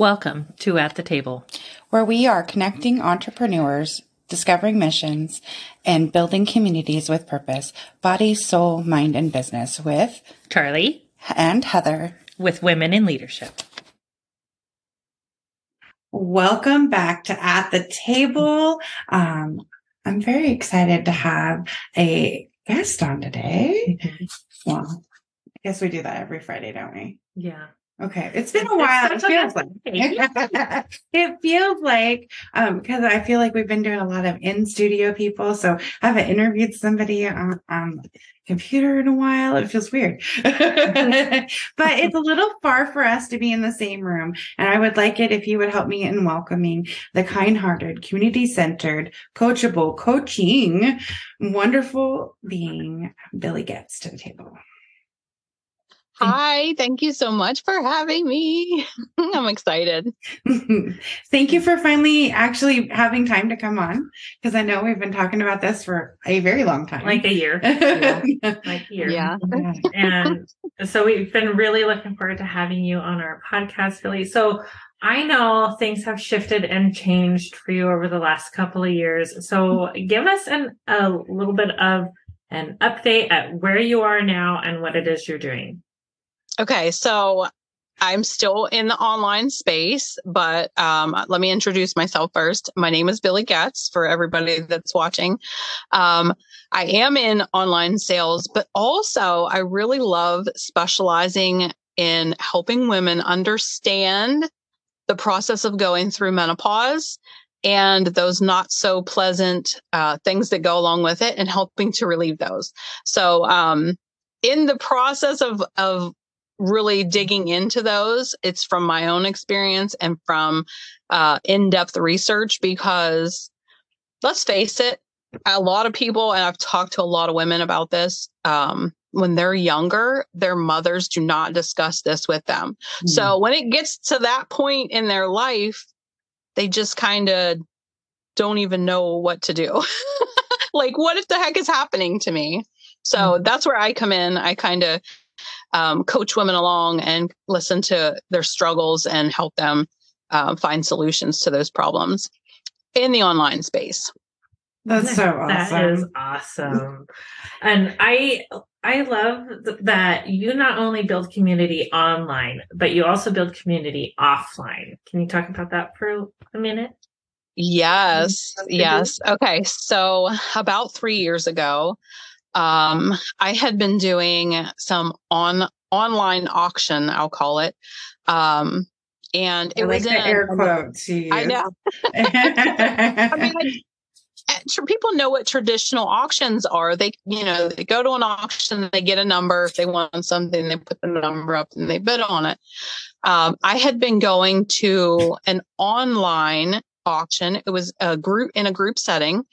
Welcome to At the Table, where we are connecting entrepreneurs, discovering missions, and building communities with purpose, body, soul, mind, and business with Charlie and Heather with Women in Leadership. Welcome back to At the Table. Um, I'm very excited to have a guest on today. Mm-hmm. Well, I guess we do that every Friday, don't we? Yeah. Okay, it's been a while. It feels like it feels like um because I feel like we've been doing a lot of in studio people. So I haven't interviewed somebody on, on computer in a while. It feels weird, but it's a little far for us to be in the same room. And I would like it if you would help me in welcoming the kind-hearted, community-centered, coachable, coaching, wonderful being Billy Getz to the table. Hi, thank you so much for having me. I'm excited. thank you for finally actually having time to come on because I know we've been talking about this for a very long time. Like a year. yeah. Like a year. Yeah. and so we've been really looking forward to having you on our podcast, Billy. So I know things have shifted and changed for you over the last couple of years. So give us an, a little bit of an update at where you are now and what it is you're doing. Okay, so I'm still in the online space, but um, let me introduce myself first. My name is Billy Getz for everybody that's watching. Um, I am in online sales, but also I really love specializing in helping women understand the process of going through menopause and those not so pleasant uh, things that go along with it and helping to relieve those. So, um, in the process of, of really digging into those, it's from my own experience and from uh, in depth research because let's face it, a lot of people, and I've talked to a lot of women about this, um, when they're younger, their mothers do not discuss this with them. Mm. So when it gets to that point in their life, they just kind of don't even know what to do. like, what if the heck is happening to me? So mm. that's where I come in. I kind of um, coach women along and listen to their struggles and help them uh, find solutions to those problems in the online space. That's so awesome. That is awesome. and I I love that you not only build community online, but you also build community offline. Can you talk about that for a minute? Yes. Yes. Okay. So about three years ago, um, I had been doing some on online auction, I'll call it. Um, and it I was like in air quotes. I know. I mean, eh, people know what traditional auctions are. They, you know, they go to an auction, they get a number. If they want something, they put the number up and they bid on it. Um, I had been going to an online auction. It was a group in a group setting.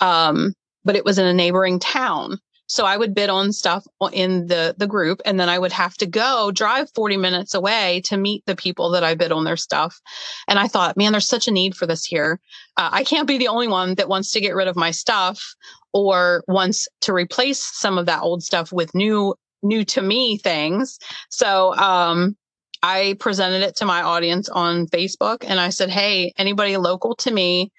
Um, but it was in a neighboring town. So I would bid on stuff in the, the group and then I would have to go drive 40 minutes away to meet the people that I bid on their stuff. And I thought, man, there's such a need for this here. Uh, I can't be the only one that wants to get rid of my stuff or wants to replace some of that old stuff with new, new to me things. So, um, I presented it to my audience on Facebook and I said, Hey, anybody local to me,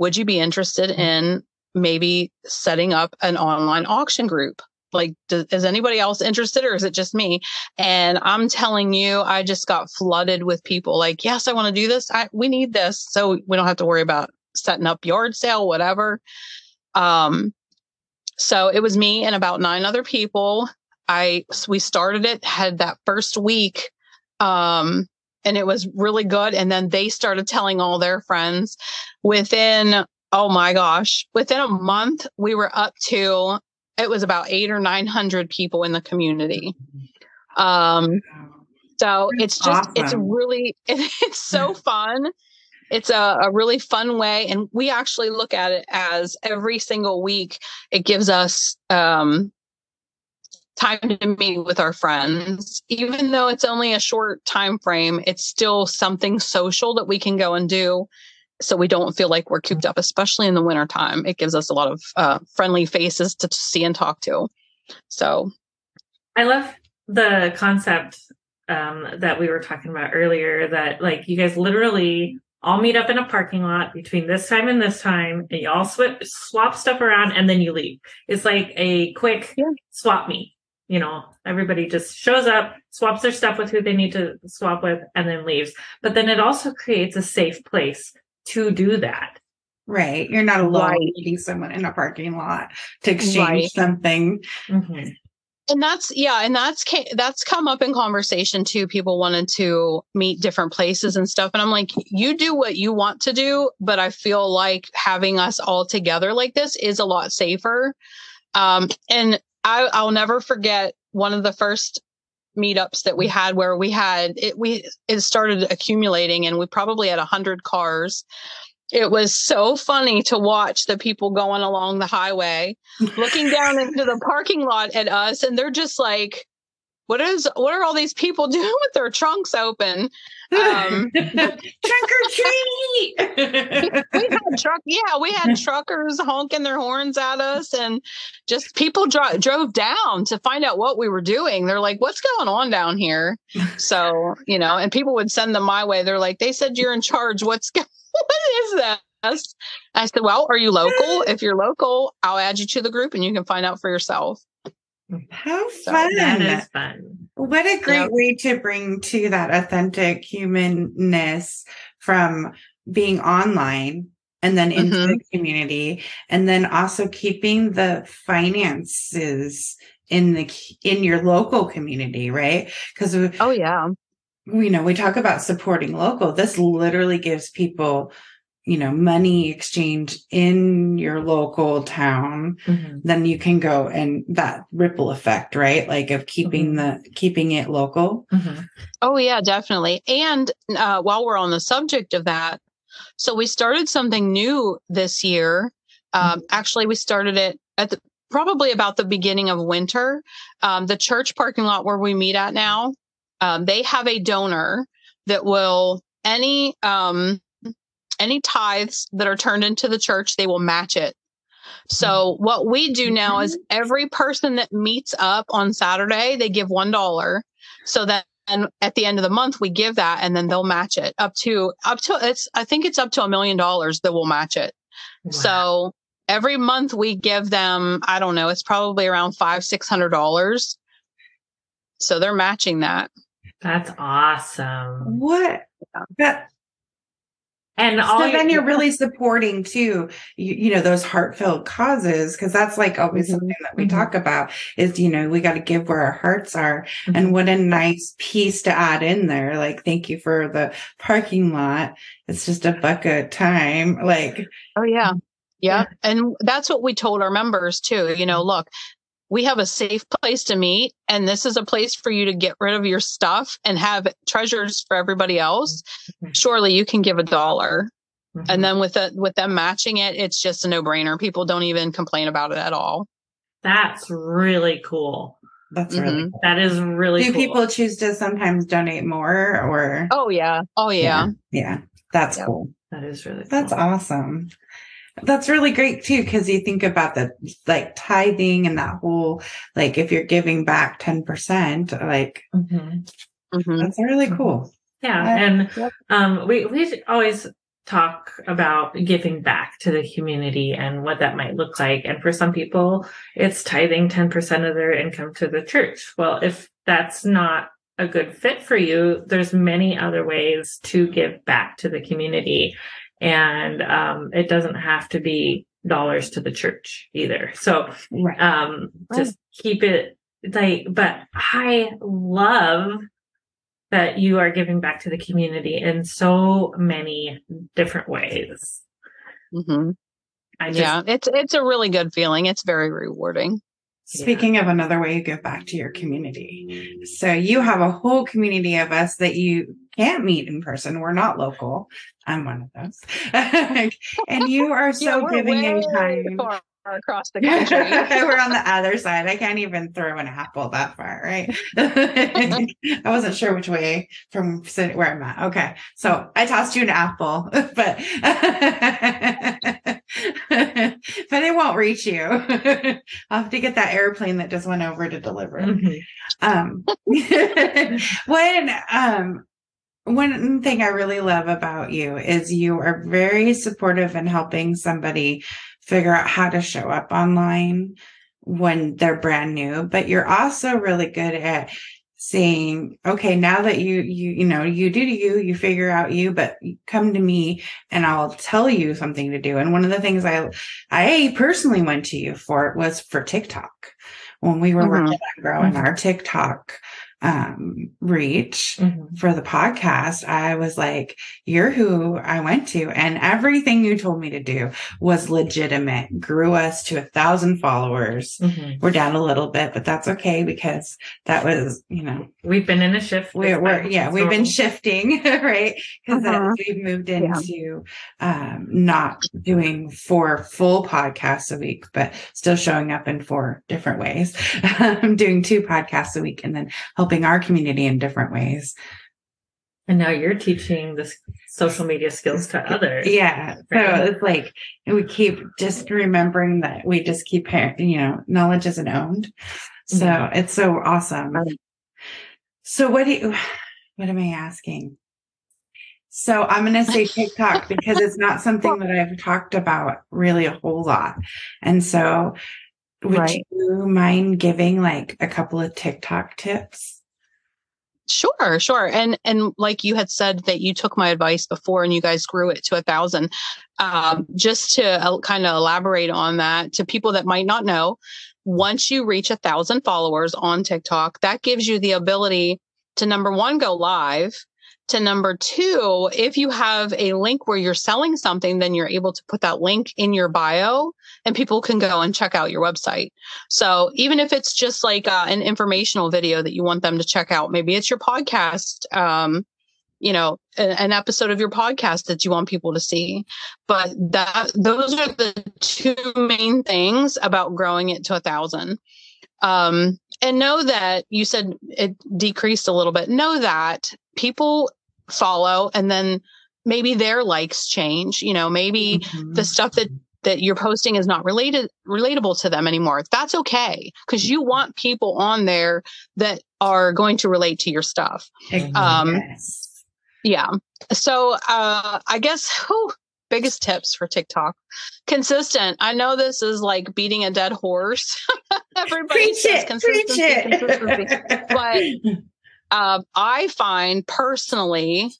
would you be interested in maybe setting up an online auction group. Like, does, is anybody else interested or is it just me? And I'm telling you, I just got flooded with people like, yes, I want to do this. I, we need this. So we don't have to worry about setting up yard sale, whatever. Um, so it was me and about nine other people. I, we started it, had that first week. Um, and it was really good. And then they started telling all their friends within Oh my gosh. Within a month, we were up to, it was about eight or 900 people in the community. Um, so it's just, awesome. it's really, it, it's so fun. It's a, a really fun way. And we actually look at it as every single week, it gives us, um, time to meet with our friends even though it's only a short time frame it's still something social that we can go and do so we don't feel like we're cooped up, especially in the wintertime. It gives us a lot of uh, friendly faces to see and talk to. So I love the concept um, that we were talking about earlier that like you guys literally all meet up in a parking lot between this time and this time and you all swip, swap stuff around and then you leave. It's like a quick yeah. swap meet. You know, everybody just shows up, swaps their stuff with who they need to swap with and then leaves. But then it also creates a safe place to do that. Right. You're not alone right. meeting someone in a parking lot to exchange right. something. Mm-hmm and that's yeah and that's that's come up in conversation too people wanted to meet different places and stuff and i'm like you do what you want to do but i feel like having us all together like this is a lot safer um, and I, i'll never forget one of the first meetups that we mm-hmm. had where we had it we it started accumulating and we probably had a hundred cars it was so funny to watch the people going along the highway, looking down into the parking lot at us, and they're just like, "What is? What are all these people doing with their trunks open?" Um, Trunk or treat! we had truck, yeah, we had truckers honking their horns at us, and just people dro- drove down to find out what we were doing. They're like, "What's going on down here?" So you know, and people would send them my way. They're like, "They said you're in charge. What's going?" what is that? I said, well, are you local? If you're local, I'll add you to the group and you can find out for yourself. How fun. So that is fun. What a great yep. way to bring to that authentic humanness from being online and then into mm-hmm. the community and then also keeping the finances in the in your local community right because oh yeah you know, we talk about supporting local. This literally gives people, you know, money exchange in your local town. Mm-hmm. Then you can go and that ripple effect, right? Like of keeping mm-hmm. the keeping it local. Mm-hmm. Oh yeah, definitely. And uh, while we're on the subject of that, so we started something new this year. Um, mm-hmm. actually, we started it at the probably about the beginning of winter. Um, the church parking lot where we meet at now um, they have a donor that will any um, any tithes that are turned into the church, they will match it. So mm-hmm. what we do now is mm-hmm. every person that meets up on Saturday, they give one dollar. So that and at the end of the month we give that and then they'll match it up to up to it's I think it's up to a million dollars that will match it. Wow. So every month we give them, I don't know, it's probably around five, six hundred dollars. So they're matching that. That's awesome. What? That and all so then you're really supporting too, you, you know, those heartfelt causes because that's like always mm-hmm. something that we mm-hmm. talk about is, you know, we got to give where our hearts are. Mm-hmm. And what a nice piece to add in there. Like, thank you for the parking lot. It's just a buck of time. Like, oh yeah. Yeah. And that's what we told our members too. You know, look, we have a safe place to meet and this is a place for you to get rid of your stuff and have treasures for everybody else mm-hmm. surely you can give a dollar mm-hmm. and then with the, with them matching it it's just a no-brainer people don't even complain about it at all that's really cool that's really mm-hmm. cool. that is really do cool. people choose to sometimes donate more or oh yeah oh yeah yeah, yeah. that's yep. cool that is really cool. that's awesome that's really great too, because you think about the like tithing and that whole like if you're giving back 10%, like mm-hmm. Mm-hmm. that's really mm-hmm. cool. Yeah. Uh, and yep. um we we always talk about giving back to the community and what that might look like. And for some people, it's tithing 10% of their income to the church. Well, if that's not a good fit for you, there's many other ways to give back to the community and um, it doesn't have to be dollars to the church either. So right. um, right. just keep it like. But I love that you are giving back to the community in so many different ways. Mm-hmm. Just, yeah, it's it's a really good feeling. It's very rewarding. Speaking yeah. of another way you give back to your community. So you have a whole community of us that you can't meet in person. We're not local. I'm one of those. and you are so yeah, giving in time. Across the country. we're on the other side. I can't even throw an apple that far, right? I wasn't sure which way from where I'm at. Okay. So I tossed you an apple, but but it won't reach you. I'll have to get that airplane that just went over to deliver. Mm-hmm. Um, when um, one thing I really love about you is you are very supportive in helping somebody figure out how to show up online when they're brand new, but you're also really good at saying, okay, now that you, you, you know, you do to you, you figure out you, but come to me and I'll tell you something to do. And one of the things I, I personally went to you for was for TikTok when we were mm-hmm. working on growing mm-hmm. our TikTok um, reach mm-hmm. for the podcast, I was like, you're who I went to. And everything you told me to do was legitimate, grew us to a thousand followers. Mm-hmm. We're down a little bit, but that's okay because that was, you know, we've been in a shift. We're, we're yeah, we've been shifting, right? Because uh-huh. we've moved into yeah. um, not doing four full podcasts a week, but still showing up in four different ways. I'm doing two podcasts a week and then helping helping our community in different ways. And now you're teaching the social media skills to others. Yeah. Right? So it's like we keep just remembering that we just keep, you know, knowledge isn't owned. So mm-hmm. it's so awesome. So what do you, what am I asking? So I'm going to say TikTok because it's not something that I've talked about really a whole lot. And so would right. you mind giving like a couple of TikTok tips? Sure, sure. And and like you had said that you took my advice before and you guys grew it to a thousand. Um, just to kind of elaborate on that to people that might not know, once you reach a thousand followers on TikTok, that gives you the ability to number one, go live to number two, if you have a link where you're selling something, then you're able to put that link in your bio and people can go and check out your website. So even if it's just like uh, an informational video that you want them to check out, maybe it's your podcast, um, you know, an episode of your podcast that you want people to see. But that those are the two main things about growing it to a thousand. Um, and know that you said it decreased a little bit. Know that people follow and then maybe their likes change you know maybe mm-hmm. the stuff that that you're posting is not related relatable to them anymore that's okay because you want people on there that are going to relate to your stuff. Um yes. yeah. So uh i guess whew, biggest tips for tiktok. Consistent. I know this is like beating a dead horse. Everybody preach says it, consistency, consistency. But uh, I find personally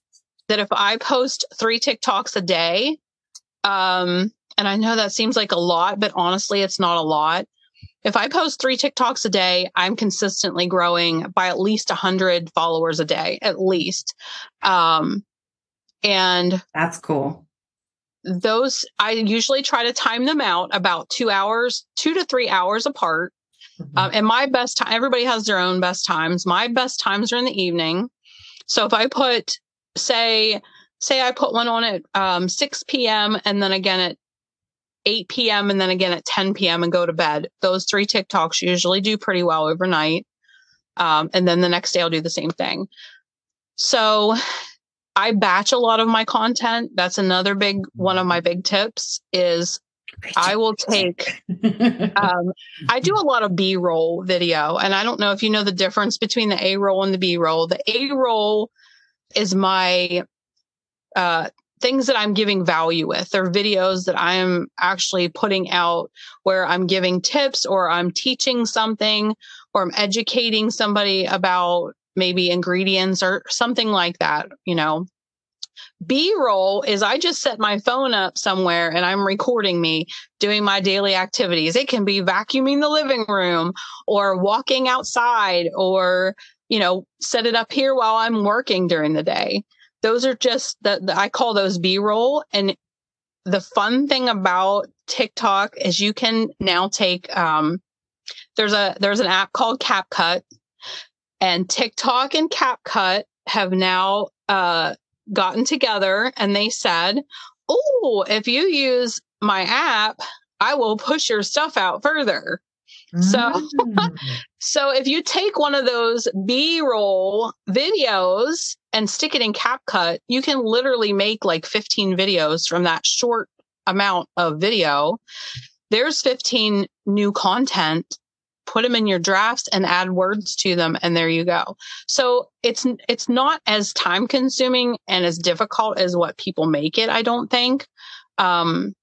that if I post three TikToks a day, um, and I know that seems like a lot, but honestly, it's not a lot. If I post three TikToks a day, I'm consistently growing by at least 100 followers a day, at least. Um, and that's cool. Those, I usually try to time them out about two hours, two to three hours apart. Mm-hmm. Um, and my best time, everybody has their own best times. My best times are in the evening. So if I put, say, say I put one on at um, 6 p.m. and then again at 8 p.m. and then again at 10 p.m. and go to bed. Those three TikToks usually do pretty well overnight. Um, and then the next day I'll do the same thing. So I batch a lot of my content. That's another big one of my big tips is I will take, um, I do a lot of B roll video, and I don't know if you know the difference between the A roll and the B roll. The A roll is my uh, things that I'm giving value with. They're videos that I'm actually putting out where I'm giving tips or I'm teaching something or I'm educating somebody about maybe ingredients or something like that, you know. B roll is I just set my phone up somewhere and I'm recording me doing my daily activities. It can be vacuuming the living room or walking outside or, you know, set it up here while I'm working during the day. Those are just the, the I call those B roll. And the fun thing about TikTok is you can now take, um, there's a, there's an app called CapCut and TikTok and CapCut have now, uh, gotten together and they said, Oh, if you use my app, I will push your stuff out further. Mm. So, so if you take one of those B roll videos and stick it in CapCut, you can literally make like 15 videos from that short amount of video, there's 15 new content. Put them in your drafts and add words to them and there you go. So it's it's not as time consuming and as difficult as what people make it i don't think. Um,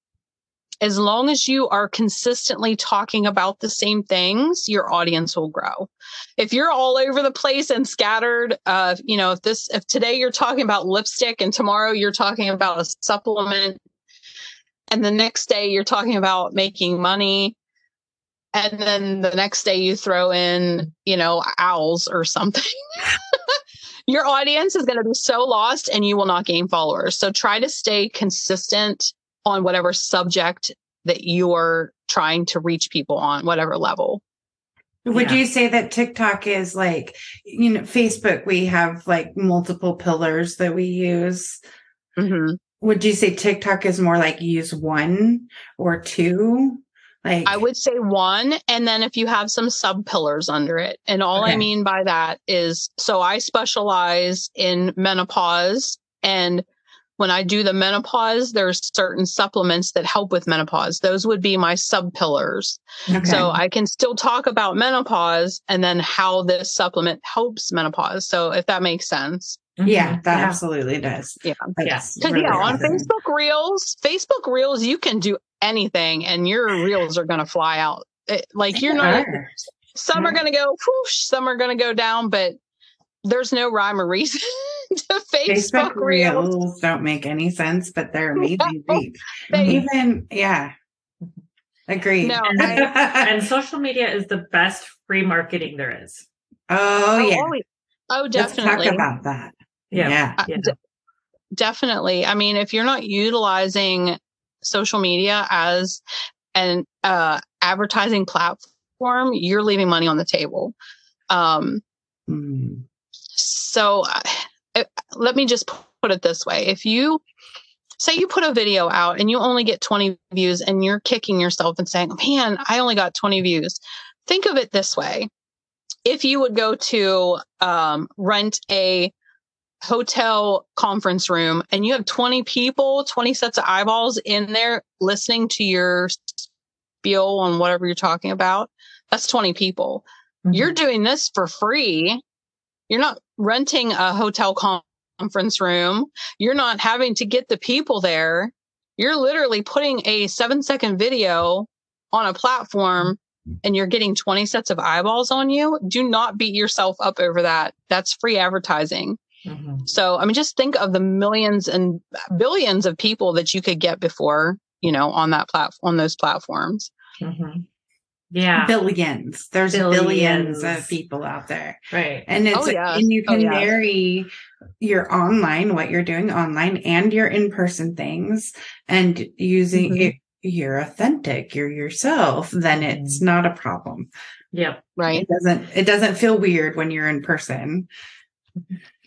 as long as you are consistently talking about the same things your audience will grow if you're all over the place and scattered uh, you know if this if today you're talking about lipstick and tomorrow you're talking about a supplement and the next day you're talking about making money and then the next day you throw in, you know, owls or something. Your audience is going to be so lost and you will not gain followers. So try to stay consistent on whatever subject that you're trying to reach people on, whatever level. Would yeah. you say that TikTok is like, you know, Facebook, we have like multiple pillars that we use? Mm-hmm. Would you say TikTok is more like use one or two? Like I would say one, and then if you have some sub pillars under it. And all okay. I mean by that is so I specialize in menopause and when I do the menopause, there's certain supplements that help with menopause. Those would be my sub pillars. Okay. So I can still talk about menopause and then how this supplement helps menopause. So if that makes sense. Yeah, mm-hmm. that yeah. absolutely does. Yeah. Because really yeah, on Facebook Reels, Facebook Reels, you can do anything and your reels are going to fly out. It, like you're not, some are going to go whoosh, some are going to go down, but there's no rhyme or reason to Facebook, Facebook reels. reels. Don't make any sense, but they're amazing. No, they, Even, yeah. Agreed. No, I, and social media is the best free marketing there is. Oh, oh yeah. Oh, definitely. Let's talk about that. Yeah. Yeah. Uh, yeah. D- definitely. I mean, if you're not utilizing social media as an uh, advertising platform, you're leaving money on the table. Um, mm. So uh, let me just put it this way. If you say you put a video out and you only get 20 views and you're kicking yourself and saying, man, I only got 20 views. Think of it this way. If you would go to um, rent a hotel conference room and you have 20 people, 20 sets of eyeballs in there listening to your spiel on whatever you're talking about, that's 20 people. Mm-hmm. You're doing this for free. You're not renting a hotel conference room. You're not having to get the people there. You're literally putting a seven second video on a platform and you're getting 20 sets of eyeballs on you. Do not beat yourself up over that. That's free advertising. Mm-hmm. So, I mean, just think of the millions and billions of people that you could get before, you know, on that platform, on those platforms. Mm-hmm. Yeah. Billions. There's billions. billions. of people out there. Right. And it's, oh, yeah. and you can oh, yeah. marry your online, what you're doing online and your in-person things and using mm-hmm. it. You're authentic. You're yourself. Then it's mm-hmm. not a problem. Yep. Right. It doesn't, it doesn't feel weird when you're in person.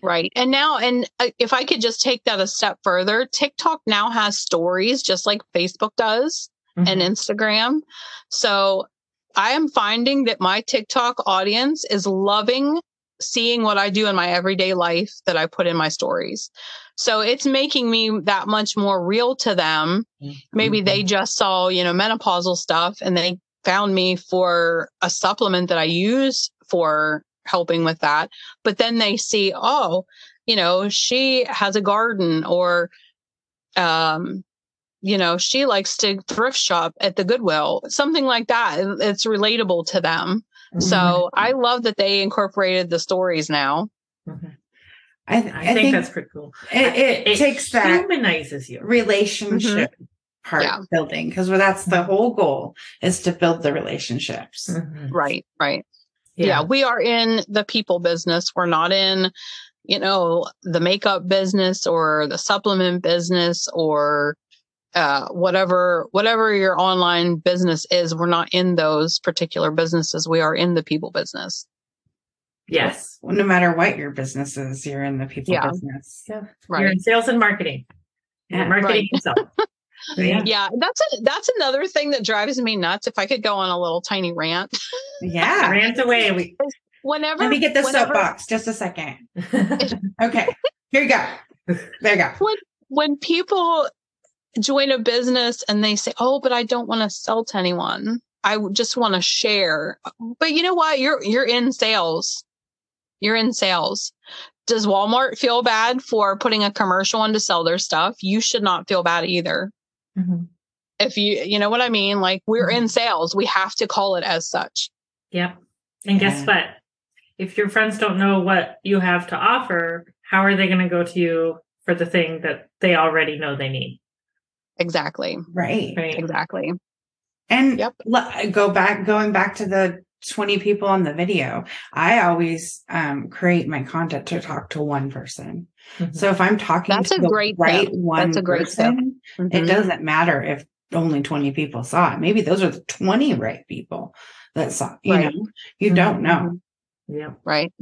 Right. And now, and uh, if I could just take that a step further, TikTok now has stories just like Facebook does mm-hmm. and Instagram. So I am finding that my TikTok audience is loving seeing what I do in my everyday life that I put in my stories. So it's making me that much more real to them. Mm-hmm. Maybe they just saw, you know, menopausal stuff and they found me for a supplement that I use for helping with that. But then they see, oh, you know, she has a garden or, um, you know, she likes to thrift shop at the Goodwill, something like that. It's relatable to them. Mm-hmm. So I love that they incorporated the stories now. Mm-hmm. I, th- I, I think, think, that's pretty cool. It, it, it takes that humanizes you relationship mm-hmm. part yeah. building because well, that's the whole goal is to build the relationships. Mm-hmm. Right, right. Yeah. yeah, we are in the people business. We're not in, you know, the makeup business or the supplement business or uh, whatever whatever your online business is. We're not in those particular businesses. We are in the people business. Yes. Well, no matter what your business is, you're in the people yeah. business. Yeah. Right. You're in sales and marketing. Yeah. Marketing right. yeah. yeah, that's a, that's another thing that drives me nuts. If I could go on a little tiny rant, yeah, rant away. We, whenever let me get the whenever, soapbox just a second. okay, here you go. There you go. When when people join a business and they say, "Oh, but I don't want to sell to anyone. I just want to share." But you know what? You're you're in sales. You're in sales. Does Walmart feel bad for putting a commercial on to sell their stuff? You should not feel bad either. Mm-hmm. If you, you know what I mean? Like we're mm-hmm. in sales. We have to call it as such. Yep. And yeah. guess what? If your friends don't know what you have to offer, how are they going to go to you for the thing that they already know they need? Exactly. Right. right. Exactly. And yep. go back, going back to the 20 people on the video. I always um, create my content to talk to one person. Mm-hmm. So if I'm talking That's to a the great right step. one That's a great person, mm-hmm. it doesn't matter if only 20 people saw it. Maybe those are the 20 right people that saw, you right. know, you mm-hmm. don't know. Yeah. Right.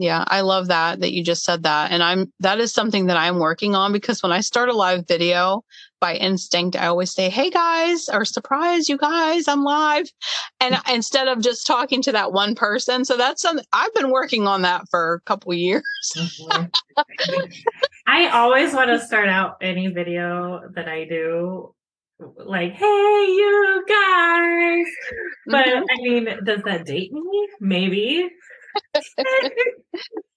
Yeah, I love that that you just said that. And I'm that is something that I'm working on because when I start a live video by instinct, I always say, Hey guys, or surprise you guys, I'm live. And mm. instead of just talking to that one person. So that's something I've been working on that for a couple years. mm-hmm. I always want to start out any video that I do like, hey, you guys. But mm-hmm. I mean, does that date me? Maybe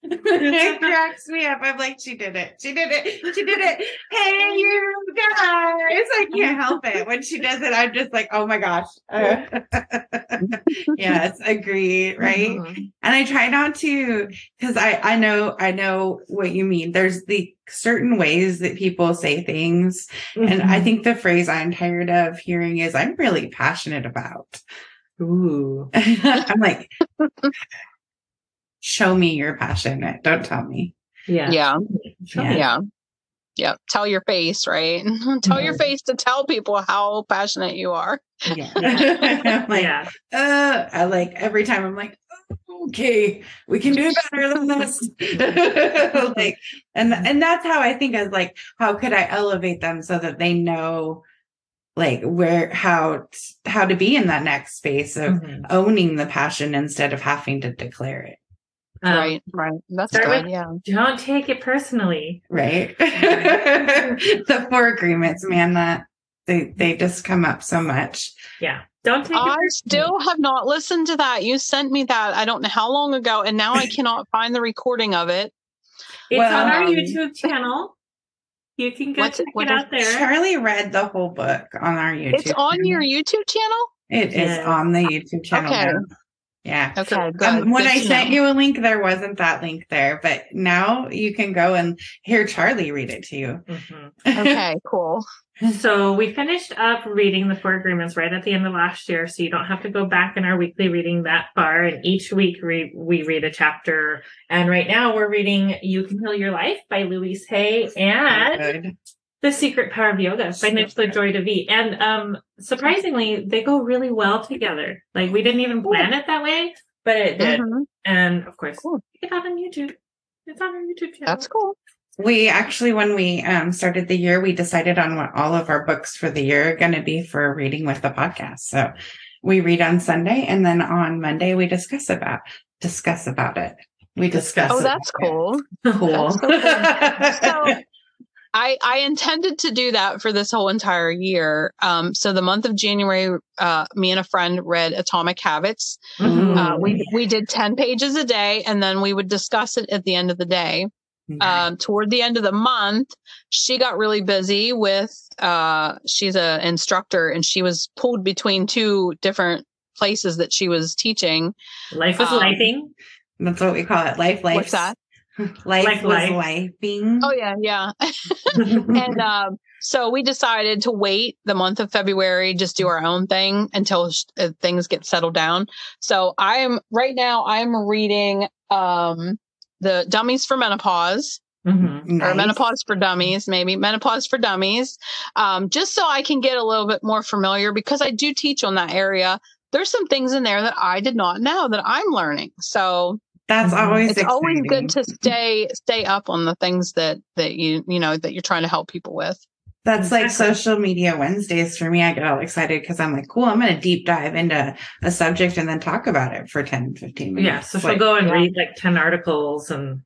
it cracks me up. I'm like, she did it. She did it. She did it. Hey, you guys. I can't help it. When she does it, I'm just like, oh my gosh. Uh, yes, agree. Right. Mm-hmm. And I try not to, because I, I know, I know what you mean. There's the certain ways that people say things. Mm-hmm. And I mm-hmm. think the phrase I'm tired of hearing is I'm really passionate about. Ooh. I'm like, show me you're passionate. Don't tell me. Yeah. Yeah. Yeah. yeah. yeah. Tell your face, right? tell mm-hmm. your face to tell people how passionate you are. Yeah. like, yeah. Uh, I like every time I'm like, okay, we can do better than this. like, and and that's how I think of like, how could I elevate them so that they know like where how how to be in that next space of mm-hmm. owning the passion instead of having to declare it um, right, right. That's good. yeah. Don't take it personally. Right. the four agreements, man, that they they just come up so much. Yeah. Don't take I still have not listened to that. You sent me that I don't know how long ago, and now I cannot find the recording of it. It's well, on our um, YouTube channel. You can go check it out there. Charlie read the whole book on our YouTube. It's on channel. your YouTube channel. It yes. is on the YouTube channel. Okay. Now. Yeah. Okay. Um, when good I sent know. you a link, there wasn't that link there, but now you can go and hear Charlie read it to you. Mm-hmm. Okay, cool. So we finished up reading the four agreements right at the end of last year. So you don't have to go back in our weekly reading that far. And each week we, we read a chapter. And right now we're reading You Can Heal Your Life by Louise Hay and the Secret Power of Yoga by Nischala Joy Devi. And um, surprisingly, they go really well together. Like we didn't even plan it that way, but it did. Mm-hmm. And of course, cool. get that on YouTube. It's on our YouTube channel. That's cool. We actually, when we um, started the year, we decided on what all of our books for the year are going to be for reading with the podcast. So we read on Sunday, and then on Monday we discuss about discuss about it. We discuss. Oh, that's cool. Cool. That's so, cool. so I, I intended to do that for this whole entire year. Um, so the month of January, uh, me and a friend read Atomic Habits. Mm-hmm. Uh, we we did ten pages a day, and then we would discuss it at the end of the day. Um, toward the end of the month, she got really busy with. Uh, she's an instructor, and she was pulled between two different places that she was teaching. Life was um, lifing. That's what we call it. Life, life. What's that? life like was life. lifing. Oh yeah, yeah. and um, so we decided to wait the month of February, just do our own thing until sh- uh, things get settled down. So I'm right now. I'm reading um, the Dummies for Menopause. Mm-hmm. Nice. Or menopause for dummies, maybe menopause for dummies, um, just so I can get a little bit more familiar because I do teach on that area. There's some things in there that I did not know that I'm learning. So that's mm-hmm. always it's exciting. always good to stay stay up on the things that that you you know that you're trying to help people with that's like social media Wednesdays for me. I get all excited because I'm like, cool, I'm going to deep dive into a subject and then talk about it for 10, 15 minutes. Yeah. So she'll like, go and yeah. read like 10 articles and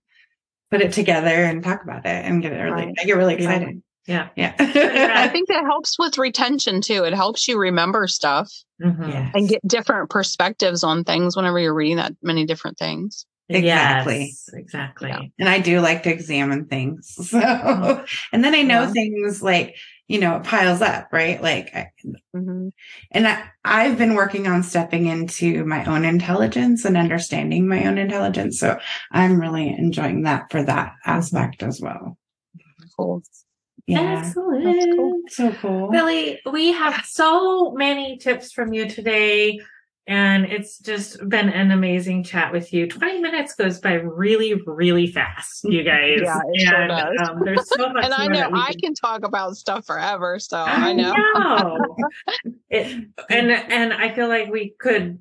put it together and talk about it and get it really, right. I get really excited. Yeah. Yeah. I think that helps with retention too. It helps you remember stuff Mhm. Yes. and get different perspectives on things whenever you're reading that many different things. Exactly. Yes, exactly. Yeah. and I do like to examine things. So, and then I know Yeah. things like, you know, it piles up, right? Like, I, Mhm. and I, I've been working on stepping into my own intelligence and understanding my own intelligence. So I'm really enjoying that for that aspect as well. Cool. Yeah. Excellent. That's cool. So cool. Billy, we have so many tips from you today, and it's just been an amazing chat with you. 20 minutes goes by really, really fast, you guys. Yeah, it sure and, does. Um, there's so much And I know I can talk about stuff forever, so I I know. know. it, and and I feel like we could,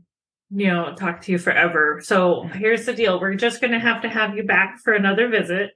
you know, talk to you forever. So here's the deal: we're just going to have to have you back for another visit.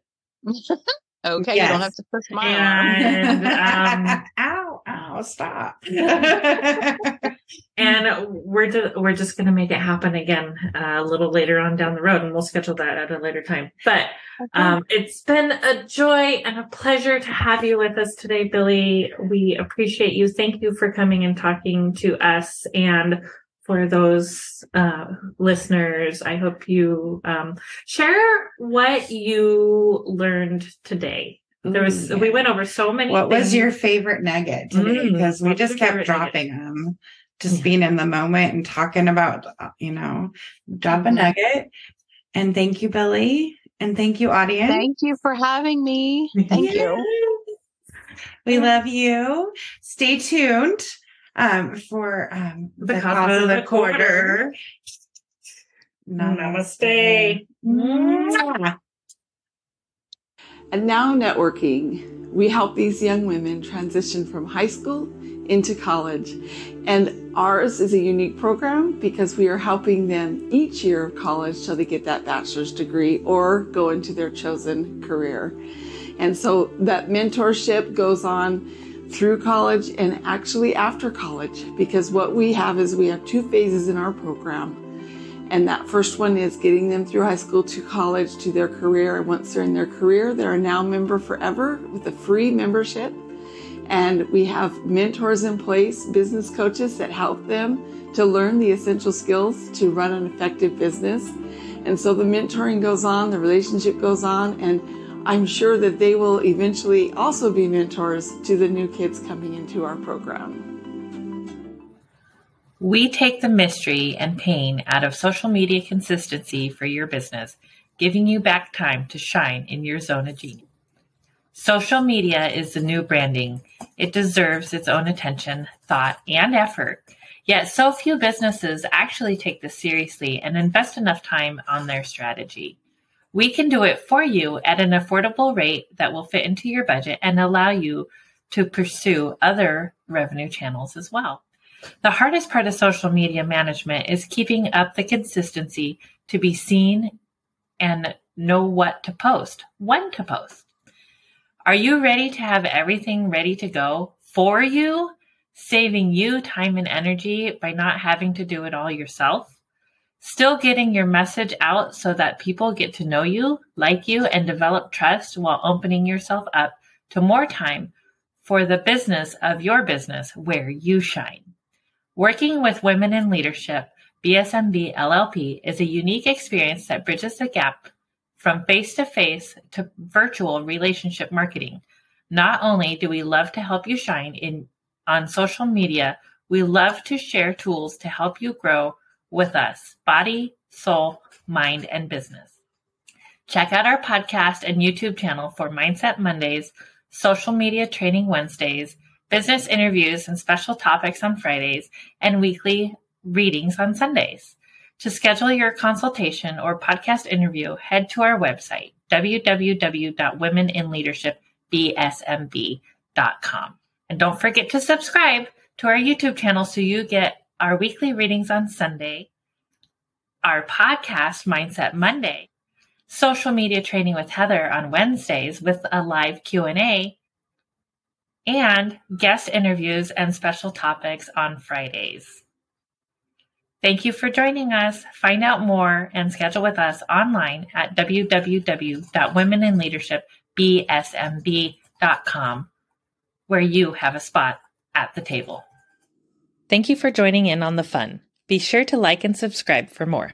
Okay, you don't have to push my arm. And um, ow, ow, stop. and we're ju- we're just going to make it happen again uh, a little later on down the road, and we'll schedule that at a later time. But um, it's been a joy and a pleasure to have you with us today, Billy. We appreciate you. Thank you for coming and talking to us. And for those uh, listeners, I hope you um, share what you learned today. There was Ooh, we went over so many. What was your favorite nugget today? Mm, Because we just kept favorite dropping them, just Yeah. being in the moment and talking about, uh, you know, drop a Mhm. nugget. And thank you, Billy. And thank you, audience. Thank you for having me. Thank you. We love you. Stay tuned um, for um, The cause of the quarter. Namaste. Mwah. And now, networking. We help these young women transition from high school into college. And ours is a unique program because we are helping them each year of college till they get that bachelor's degree or go into their chosen career. And so that mentorship goes on through college and actually after college because what we have is we have two phases in our program. And that first one is getting them through high school to college to their career. And once they're in their career, they're a now member forever with a free membership. And we have mentors in place, business coaches that help them to learn the essential skills to run an effective business. And so the mentoring goes on, the relationship goes on, and I'm sure that they will eventually also be mentors to the new kids coming into our program. We take the mystery and pain out of social media consistency for your business, giving you back time to shine in your zone of genius. Social media is the new branding. It deserves its own attention, thought, and effort. Yet so few businesses actually take this seriously and invest enough time on their strategy. We can do it for you at an affordable rate that will fit into your budget and allow you to pursue other revenue channels as well. The hardest part of social media management is keeping up the consistency to be seen and know what to post, when to post. Are you ready to have everything ready to go for you, saving you time and energy by not having to do it all yourself? Still getting your message out so that people get to know you, like you, and develop trust while opening yourself up to more time for the business of your business where you shine. Working with women in leadership, BSMB LLP is a unique experience that bridges the gap from face to face to virtual relationship marketing. Not only do we love to help you shine in on social media, we love to share tools to help you grow with us, body, soul, mind, and business. Check out our podcast and YouTube channel for Mindset Mondays, Social Media Training Wednesdays, business interviews and special topics on Fridays, and weekly readings on Sundays. To schedule your consultation or podcast interview, head to our website, www.womeninleadershipbsmb.com. And don't forget to subscribe to our YouTube channel so you get our weekly readings on Sunday, our podcast, Mindset Monday, social media training with Heather on Wednesdays with a live Q&A, and guest interviews and special topics on Fridays. Thank you for joining us. Find out more and schedule with us online at www.womeninleadershipbsmb.com where you have a spot at the table. Thank you for joining in on the fun. Be sure to like and subscribe for more.